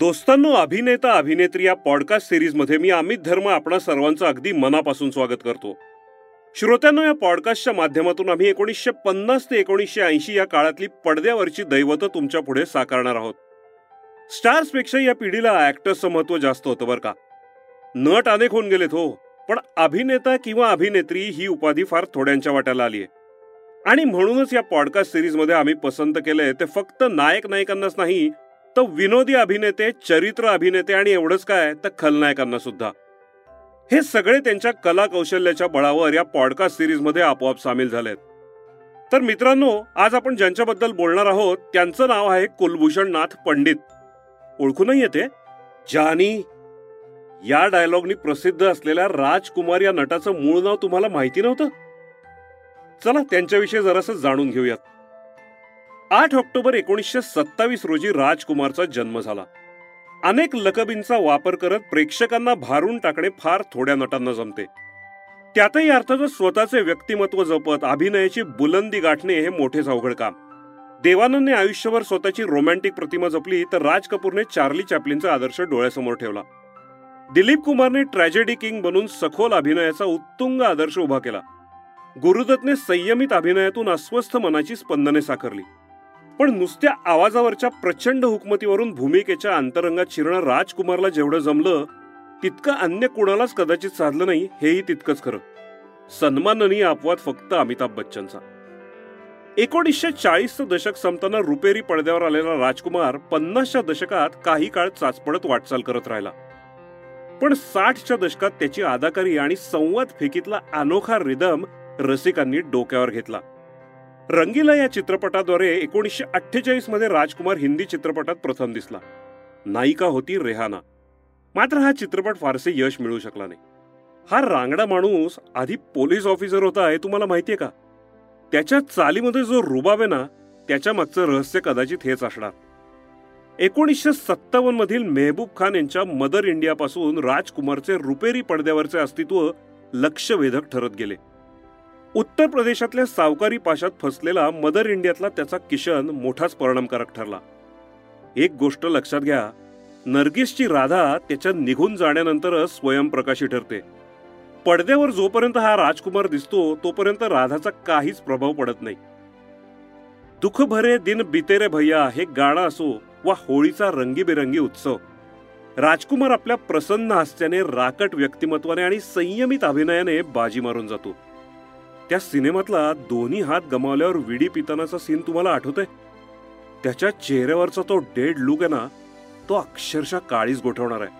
दोस्तांनो अभिनेता अभिनेत्री या पॉडकास्ट सिरीजमध्ये मी अमित धर्म आपणा सर्वांचं अगदी मनापासून स्वागत करतो. श्रोत्यांनो या पॉडकास्टच्या माध्यमातून आम्ही एकोणीसशे पन्नास ते एकोणीसशे ऐंशी या काळातली पडद्यावरची दैवतं तुमच्यापुढे साकारणार आहोत. स्टार्सपेक्षा या पिढीला ऍक्टर्सचं महत्त्व जास्त होतं बरं का. नट अनेक होऊन गेलेत हो पण अभिनेता किंवा अभिनेत्री ही उपाधी फार थोड्यांच्या वाट्याला आली आहे आणि म्हणूनच या पॉडकास्ट सिरीजमध्ये आम्ही पसंत केलंय ते फक्त नायक नायिकांनाच नाही तर विनोदी अभिनेते चरित्र अभिनेते आणि एवढंच काय तर खलनायकांना सुद्धा. हे सगळे त्यांच्या कला कौशल्याच्या बळावर या पॉडकास्ट सिरीजमध्ये आपोआप सामील झालेत. तर मित्रांनो आज आपण ज्यांच्याबद्दल बोलणार आहोत त्यांचं नाव आहे कुलभूषण नाथ पंडित. ओळखू नाही येते? जानी. या डायलॉगनी प्रसिद्ध असलेल्या राजकुमार या नटाचं मूळ नाव तुम्हाला माहिती नव्हतं? चला त्यांच्याविषयी जरासं जाणून घेऊयात. आठ ऑक्टोबर एकोणीसशे सत्तावीस रोजी राजकुमारचा जन्म झाला. अनेक लकबींचा वापर करत प्रेक्षकांना भारून टाकणे फार थोड्या नटांना जमते. त्यातही अर्थातच स्वतःचे व्यक्तिमत्व जपत अभिनयाची बुलंदी गाठणे हे मोठेच अवघड काम. देवानंदने आयुष्यभर स्वतःची रोमॅन्टिक प्रतिमा जपली तर राज कपूरने चार्ली चॅपलिनचा आदर्श डोळ्यासमोर ठेवला. दिलीप कुमारने ट्रॅजेडी किंग बनून सखोल अभिनयाचा उत्तुंग आदर्श उभा केला. गुरुदत्तने संयमित अभिनयातून अस्वस्थ मनाची स्पंदने साकारली. पण नुसत्या आवाजावरच्या प्रचंड हुकमतीवरून भूमिकेच्या अंतरंगात शिरणं राजकुमारला जेवढं जमलं तितकं अन्य कुणालाच कदाचित साधलं नाही हेही तितकंच खरं. सन्माननीय अपवाद फक्त अमिताभ बच्चनचा. एकोणीसशे चाळीसचं दशक संपताना रुपेरी पडद्यावर आलेला राजकुमार पन्नासच्या दशकात काही काळ चाचपडत वाटचाल करत राहिला. पण साठच्या दशकात त्याची अदाकारी आणि संवाद फेकीतला अनोखा रिदम रसिकांनी डोक्यावर घेतला. रंगीला या चित्रपटाद्वारे एकोणीसशे अठ्ठेचाळीसमध्ये राजकुमार हिंदी चित्रपटात प्रथम दिसला. नायिका होती रेहाना. मात्र हा चित्रपट फारसे यश मिळू शकला नाही. हा रांगडा माणूस आधी पोलीस ऑफिसर होता हे तुम्हाला माहितीये का? त्याच्या चालीमध्ये जो रुबाब आहे ना त्याच्या मागचं रहस्य कदाचित हेच असणार. एकोणीसशे सत्तावन्न मधील मेहबूब खान यांच्या मदर इंडियापासून राजकुमारचे रुपेरी पडद्यावरचे अस्तित्व लक्षवेधक ठरत गेले. उत्तर प्रदेशातल्या सावकारी पाशात फसलेला मदर इंडियातला त्याचा किशन मोठाच परिणामकारक ठरला. एक गोष्ट लक्षात घ्या नर्गिसची राधा त्याच्या निघून जाण्यानंतरच स्वयंप्रकाशी ठरते. पडद्यावर जोपर्यंत हा राजकुमार दिसतो तोपर्यंत राधाचा काहीच प्रभाव पडत नाही. दुःख भरे दिन बितेरे भैया हे गाणं असो वा होळीचा रंगीबेरंगी उत्सव. राजकुमार आपल्या प्रसन्न हास्याने राकट व्यक्तिमत्वाने आणि संयमित अभिनयाने बाजी मारून जातो. त्या सिनेमातला दोन्ही हात गमावल्यावर विडी पितानाचा सीन तुम्हाला आठवतंय? त्याच्या चेहऱ्यावरचा तो डेड लुक आहे ना तो अक्षरशः काळीच गोठवणार आहे.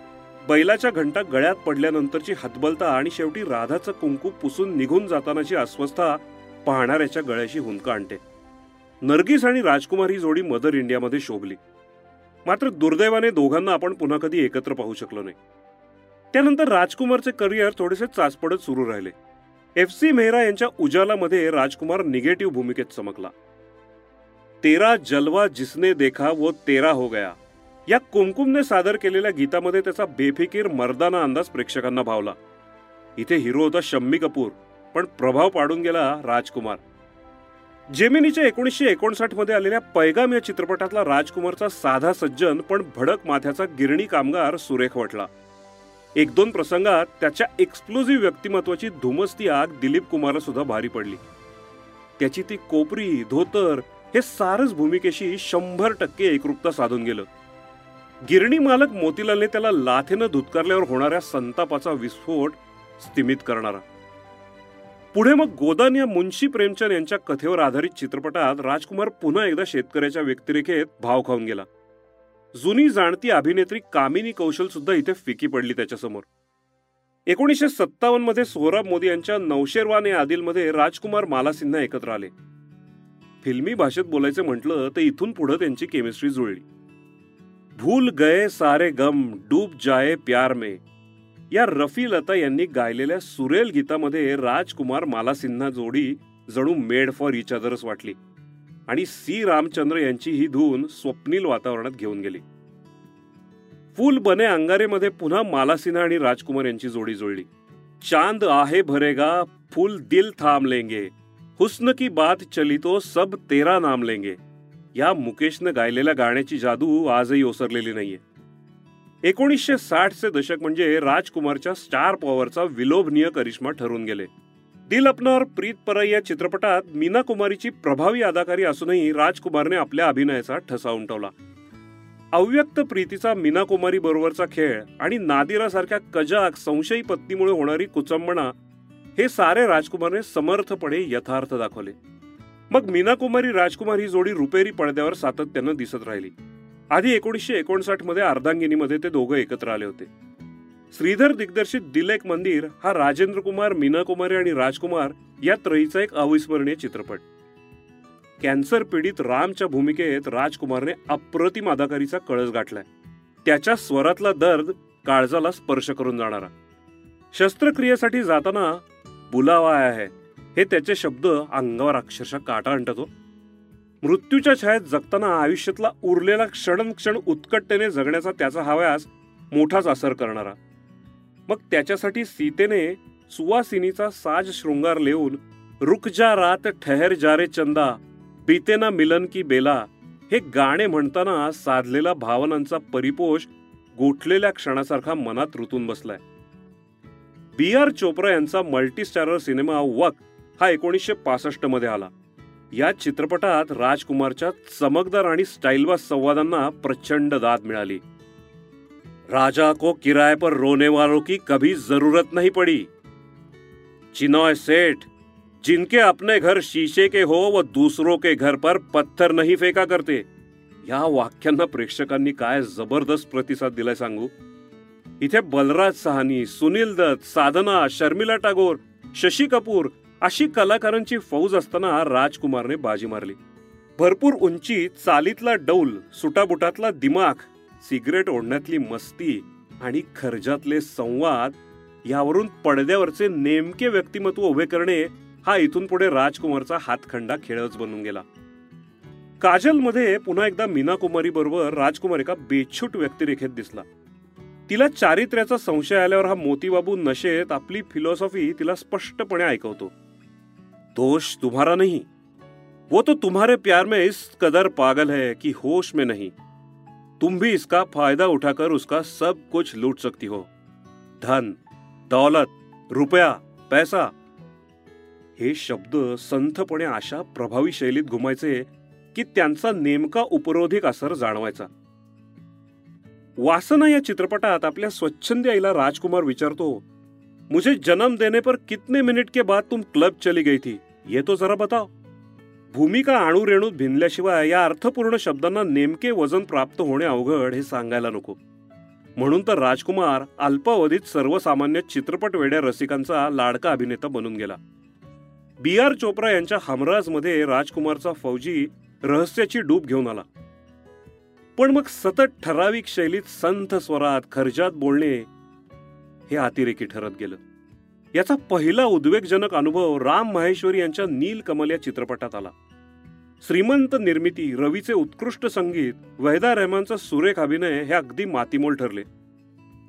बैलाच्या घंटा गळ्यात पडल्यानंतरची हतबलता आणि शेवटी राधाचं कुंकू पुसून निघून जातानाची अस्वस्था पाहणाऱ्याच्या गळ्याशी हुंका आणते. नर्गिस आणि राजकुमार ही जोडी मदर इंडियामध्ये शोभली. मात्र दुर्दैवाने दोघांना आपण पुन्हा कधी एकत्र पाहू शकलो नाही. त्यानंतर राजकुमारचे करिअर थोडेसे चाचपडत सुरू राहिले. एफ सी मेहरा यांच्या उजालामध्ये राजकुमार निगेटिव्ह भूमिकेत चमकला. तेरा जलवा जिसने देखा वो तेरा हो गया. या कुमकुमने सादर केलेल्या गीतामध्ये त्याचा बेफिकीर मर्दाना अंदाज प्रेक्षकांना भावला. इथे हिरो होता शम्मी कपूर पण प्रभाव पाडून गेला राजकुमार. जेमिनीच्या एकोणीसशे एकोणसाठमध्ये आलेल्या पैगाम या चित्रपटातला राजकुमारचा साधा सज्जन पण भडक माथ्याचा गिरणी कामगार सुरेख वाटला. एक दोन प्रसंगात त्याच्या एक्सप्लोजिव्ह व्यक्तिमत्वाची धुमसती आग दिलीप कुमारला सुद्धा भारी पडली. त्याची ती कोपरी धोतर हे सारच भूमिकेशी शंभर टक्के एकरूपता साधून गेलं. गिरणी मालक मोतीलालने त्याला लाथेनं धुतकारल्यावर होणाऱ्या संतापाचा विस्फोट स्थिमित करणारा. पुढे मग गोदान या मुन्शी प्रेमचंद यांच्या कथेवर आधारित चित्रपटात राजकुमार पुन्हा एकदा शेतकऱ्याच्या व्यक्तिरेखेत भाव खाऊन गेला. जुनी जाणती अभिनेत्री कामिनी कौशल सुद्धा इथे फिकी पडली त्याच्यासमोर. एकोणीसशे सत्तावन्नमध्ये सोहराब मोदी यांच्या नौशेरवान या आदिलमध्ये राजकुमार माला सिन्हा एकत्र आले. फिल्मी भाषेत बोलायचं म्हटलं तर इथून पुढे त्यांची केमिस्ट्री जुळली. भूल गए सारे गम डूब जाए प्यार मे. या रफी लता यांनी गायलेल्या सुरेल गीतामध्ये राजकुमार माला सिन्हा जोडी जणू मेड फॉर इच अदरच वाटली. आणि सी. रामचंद्र यांची ही धून स्वप्नील वातावरणात घेऊन गेली. फुल बने अंगारेमध्ये पुन्हा मालासिन्हा आणि राजकुमार यांची जोडी जुळली. चांद आहे भरेगा फुल दिल थांब लेंगे. हुस्न की बात चली तो सब तेरा नाम लेंगे. या मुकेशनं गायलेल्या गाण्याची जादू आजही ओसरलेली नाहीये. एकोणीसशे साठचे दशक म्हणजे राजकुमारच्या स्टार पॉवरचा विलोभनीय करिश्मा ठरून गेले. दिल अपनावर प्रीत परई या चित्रपटात मीना कुमारीची प्रभावी अदाकारी असूनही राजकुमारने आपल्या अभिनयाचा ठसा उमटवला अव्यक्त प्रीतीचा मीना कुमारी बरोबरचा खेळ आणि नादिरासारख्या कजाक संशयी पत्नीमुळे होणारी कुचंबणा हे सारे राजकुमारने समर्थपणे यथार्थ दाखवले. मग मीना कुमारी राजकुमार ही जोडी रुपेरी पडद्यावर सातत्यानं दिसत राहिली. आधी एकोणीसशे एकोणसाठमध्ये अर्धांगिनीमध्ये ते दोघं एकत्र आले होते. श्रीधर दिग्दर्शित दिलेक मंदिर हा राजेंद्र कुमार मीना कुमारी आणि राजकुमार या त्रयीचा एक अविस्मरणीय चित्रपट. कॅन्सर पीडित रामच्या भूमिकेत राजकुमारने अप्रतिम अदाकारीचा कळस गाठलाय. त्याच्या स्वरातला दर्द काळजाला स्पर्श करून जाणारा. शस्त्रक्रियेसाठी जाताना बुलावा आहे हे त्याचे शब्द अंगावर अक्षरशः काटा आणतो. मृत्यूच्या छायेत जगताना आयुष्यातला उरलेला क्षण क्षण उत्कटतेने जगण्याचा त्याचा हव्यास मोठाच असर करणारा. मग त्याच्यासाठी सीतेने सुवासिनीचा साज शृंगार लेऊन रुक जा रात ठहर जा रे चंदा बीतेना मिलन की बेला हे गाणे म्हणताना साधलेला भावनांचा परिपोष गोठलेल्या क्षणासारखा मनात रुतून बसलाय. बी आर चोप्रा यांचा मल्टीस्टारर सिनेमा वक हा एकोणीसशे पासष्टमध्ये आला. या चित्रपटात राजकुमारच्या चमकदार आणि स्टाईलवास संवादांना प्रचंड दाद मिळाली. राजा को किराए पर रोने वालों की कभी जरूरत नहीं पड़ी। चिनॉय सेठ जिनके अपने घर शीशे के हो व दूसरों के घर पर पत्थर नहीं फेका करते। या वाक्यांना प्रेक्षकांनी काय जबरदस्त प्रतिसाद दिलाय सांगू। इथे बलराज सहानी सुनील दत्त साधना शर्मिला टागोर शशी कपूर अशी कलाकारांची फौज असताना राजकुमारने बाजी मारली। भरपूर उंची चालीतला डौल सुटाबुटातला दिमाग सिगरेट ओढण्यातली मस्ती आणि खर्जातले संवाद यावरून पडद्यावरचे नेमके व्यक्तिमत्व उभे करणे हा इथून पुढे राजकुमारचा हातखंडा खेळच बनून गेला. काजलमध्ये पुन्हा एकदा मीना कुमारी बरोबर राजकुमार एका बेछूट व्यक्तिरेखेत दिसला. तिला चारित्र्याचा संशय आल्यावर हा मोतीबाबू नशेत आपली फिलॉसॉफी तिला स्पष्टपणे ऐकवतो. दोष तुम्हारा नाही. वो तो तुम्हारे प्यार में इस कदर पागल है कि होश में नहीं. तुम भी इसका फायदा उठाकर उसका सब कुछ लूट सकती हो। धन दौलत रुपया पैसा। हे शब्द संथपणे अशा प्रभावी शैलीत घुमायचे की त्यांचा नेमका उपरोधिक असर जाणवायचा. वासना या चित्रपटात आपल्या स्वच्छंदी आईला राजकुमार विचारतो मुझे जन्म देने पर कितने मिनिट के बाद तुम क्लब चली गई थी? ये तो जरा बताओ. भूमिका अणू रेणूत भिनल्याशिवाय या अर्थपूर्ण शब्दांना नेमके वजन प्राप्त होणे अवघड हे सांगायला नको. म्हणून तर राजकुमार अल्पावधीत सर्वसामान्य चित्रपट वेड्या रसिकांचा लाडका अभिनेता बनून गेला. बी आर चोप्रा यांच्या हमराजमध्ये राजकुमारचा फौजी रहस्याची डूब घेऊन आला. पण मग सतत ठराविक शैलीत संथ स्वरात खर्जात बोलणे हे अतिरेकी ठरत गेलं. याचा पहिला उद्वेगजनक अनुभव राम माहेश्वरी यांच्या नीलकमल या चित्रपटात आला. श्रीमंत निर्मिती रवीचे उत्कृष्ट संगीत वैदा रहमानचा सुरेख अभिनय हे अगदी मातीमोल ठरले.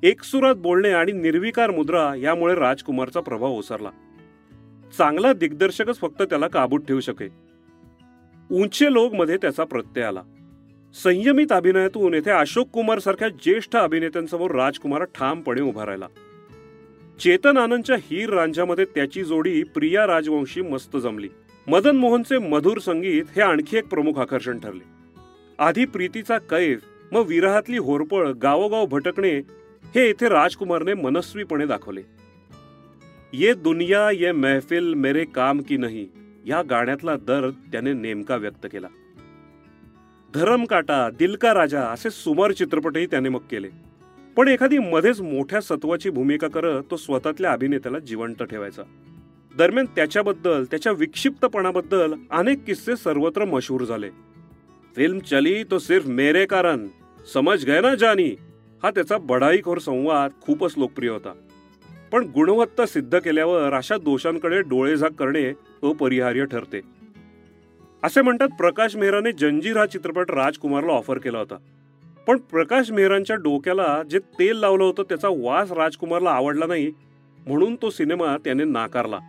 एकसुरात बोलणे आणि निर्विकार मुद्रा यामुळे राजकुमारचा प्रभाव ओसरला. चांगला दिग्दर्शकच फक्त त्याला काबूत ठेवू शके उंचे लोक मध्ये त्याचा प्रत्यय आला. संयमित अभिनयातून येथे अशोक कुमार सारख्या ज्येष्ठ अभिनेत्यांसमोर राजकुमार ठामपणे उभा राहिला. चेतन आनंदच्या हीर रांझ्यामध्ये त्याची जोडी प्रिया राजवंशी मस्त जमली. मदन मोहनचे मधुर संगीत हे आणखी एक प्रमुख आकर्षण ठरले. आधी प्रीतीचा कैफ मग विरहातली होरपळ गावोगाव भटकणे हे येथे राजकुमारने मनस्वीपणे दाखवले. ये दुनिया ये महफिल मेरे काम की नाही या गाण्यातला दर्द त्याने नेमका व्यक्त केला. धरम काटा दिल का राजा असे सुमार चित्रपटही त्याने मग केले. पण एखादी मध्येच मोठ्या सत्वाची भूमिका करत तो स्वतःतल्या अभिनेत्याला जिवंत ठेवायचा. दरम्यान त्याच्याबद्दल त्याच्या विक्षिप्तपणाबद्दल अनेक किस्से सर्वत्र मशहूर झाले. फिल्म चली तो सिर्फ मेरे कारण समज गए ना जानी हा त्याचा बढाईखोर संवाद खूपच लोकप्रिय होता. पण गुणवत्ता सिद्ध केल्यावर अशा दोषांकडे डोळेझाक करणे अपरिहार्य ठरते. असे म्हणतात प्रकाश मेहराने जंजीर हा चित्रपट राजकुमारला ऑफर केला होता. पण प्रकाश मेहरांच्या डोक्याला जे तेल लावलं होतं त्याचा वास राजकुमारला आवडला नाही म्हणून तो सिनेमा त्याने नाकारला.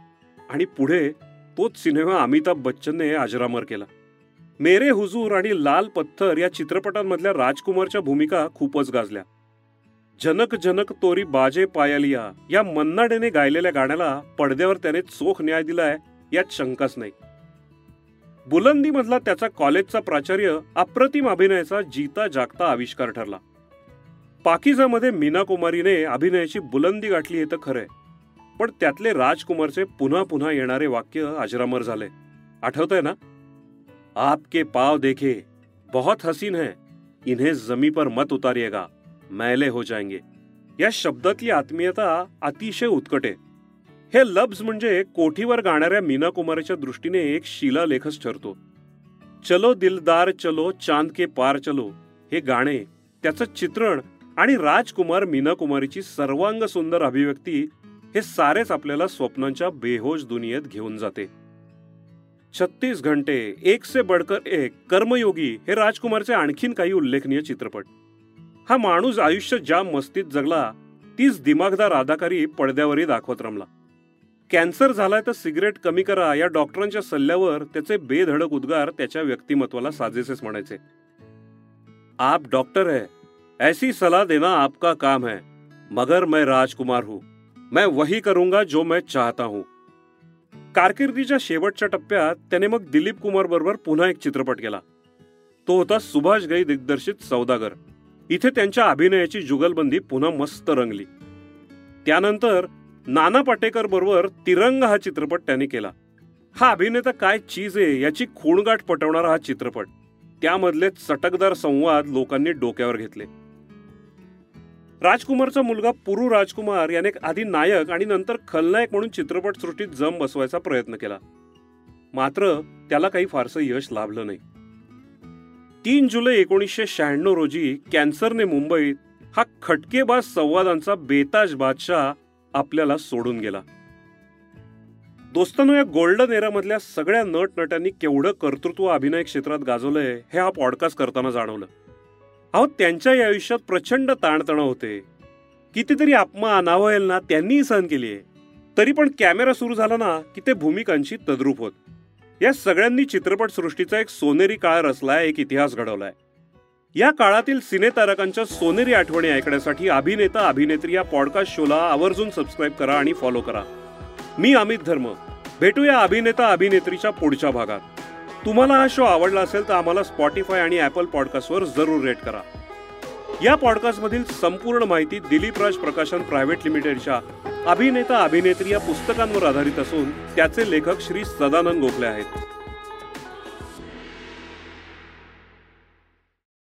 आणि पुढे तोच सिनेमा अमिताभ बच्चनने अजरामर केला. मेरे हुजूर आणि लाल पत्थर या चित्रपटांमधल्या राजकुमारच्या भूमिका खूपच गाजल्या. जनक जनक तोरी बाजे पायालिया या मन्नाडेने गायलेल्या गाण्याला पडद्यावर त्याने चोख न्याय दिलाय यात शंकाच नाही. बुलंदीमधला त्याचा कॉलेजचा प्राचार्य अप्रतिम अभिनयाचा जीता जागता आविष्कार ठरला. पाकिजामध्ये मीना कुमारीने अभिनयाची बुलंदी गाठली हे तर खरंय. पण त्यातले राजकुमारचे पुन्हा पुन्हा येणारे वाक्य अजरामर झाले. आठवतंय ना? आपके पाव देखे बहुत हसीन है. इन्हें जमी पर मत उतारिएगा मैले हो जाएंगे. या शब्दातली आत्मीयता अतिशय उत्कट आहे. हे लब्ज म्हणजे कोठीवर गाणाऱ्या मीना कुमारीच्या दृष्टीने एक शिलालेखच ठरतो. चलो दिलदार चलो चांद के पार चलो हे गाणे त्याचं चित्रण आणि राजकुमार मीना कुमारीची सर्वांग सुंदर अभिव्यक्ती हे सारेच आपल्याला स्वप्नांच्या बेहोश दुनियेत घेऊन जाते. छत्तीस घंटे एक से बडकर एक कर्मयोगी हे राजकुमारचे आणखीन काही उल्लेखनीय चित्रपट. हा माणूस आयुष्य ज्या मस्तीत जगला तीच दिमागदार अदाकारी पडद्यावरही दाखवत रमला. कॅन्सर झालाय तर सिगरेट कमी करा. या डॉक्टरांच्या सल्ल्यावर त्याचे बेधडक उद्गार त्याच्या व्यक्तिमत्वाला साजेसेच म्हणायचे. आप डॉक्टर है. ऐसी सलाह देना आपका काम है. मगर मैं राजकुमार हूं. मैं वही करूंगा जो मैं चाहता हूं. कारकिर्दीच्या शेवटच्या टप्प्यात त्याने मग दिलीप कुमार बरोबर पुन्हा एक चित्रपट केला. तो होता सुभाष गई दिग्दर्शित सौदागर. इथे त्यांच्या अभिनयाची जुगलबंदी पुन्हा मस्त रंगली. त्यानंतर नाना पाटेकर बरोबर तिरंग हा चित्रपट त्याने केला. हा अभिनेता काय चीज आहे याची खूणगाठ पटवणारा हा चित्रपट. त्यामधले चटकदार संवाद लोकांनी डोक्यावर घेतले. राजकुमारचा मुलगा पुरू राजकुमार याने आधी नायक आणि नंतर खलनायक म्हणून चित्रपट सृष्टीत जम बसवायचा प्रयत्न केला. मात्र त्याला काही फारसं यश लाभलं नाही. तीन जुलै एकोणीसशे शहाण्णव रोजी कॅन्सरने मुंबईत हा खटकेबाज संवादांचा बेताज बादशाह आपल्याला सोडून गेला. दोस्तांनो या गोल्डन एरामधल्या सगळ्या नटनट्यांनी केवढं कर्तृत्व अभिनय क्षेत्रात गाजवलंय हे हा पॉडकास्ट करताना जाणवलं. अहो त्यांच्या या आयुष्यात प्रचंड ताणतणाव होते. कितीतरी अपमान ना त्यांनीही सहन केली आहे. तरी पण कॅमेरा सुरू झाला ना की ते भूमिकांची तद्रूप होत. या सगळ्यांनी चित्रपटसृष्टीचा एक सोनेरी काळ रचलाय एक इतिहास घडवलाय. या काळातील सिनेतारकांच्या सोनेरी आठवणी ऐकण्यासाठी अभिनेता अभिनेत्री या पॉडकास्ट शोला आवर्जून सबस्क्राईब करा आणि फॉलो करा. मी अमित धर्म. भेटूया अभिनेता अभिनेत्रीच्या पुढच्या भागात. तुम्हाला हा शो आवडला असेल तर आम्हाला स्पॉटीफाय आणि ॲपल पॉडकास्टवर जरूर रेट करा. या पॉडकास्टमधील संपूर्ण माहिती दिलीप राज प्रकाशन प्रायव्हेट लिमिटेडच्या अभिनेता अभिनेत्री या पुस्तकांवर आधारित असून त्याचे लेखक श्री सदानंद गोखले आहेत.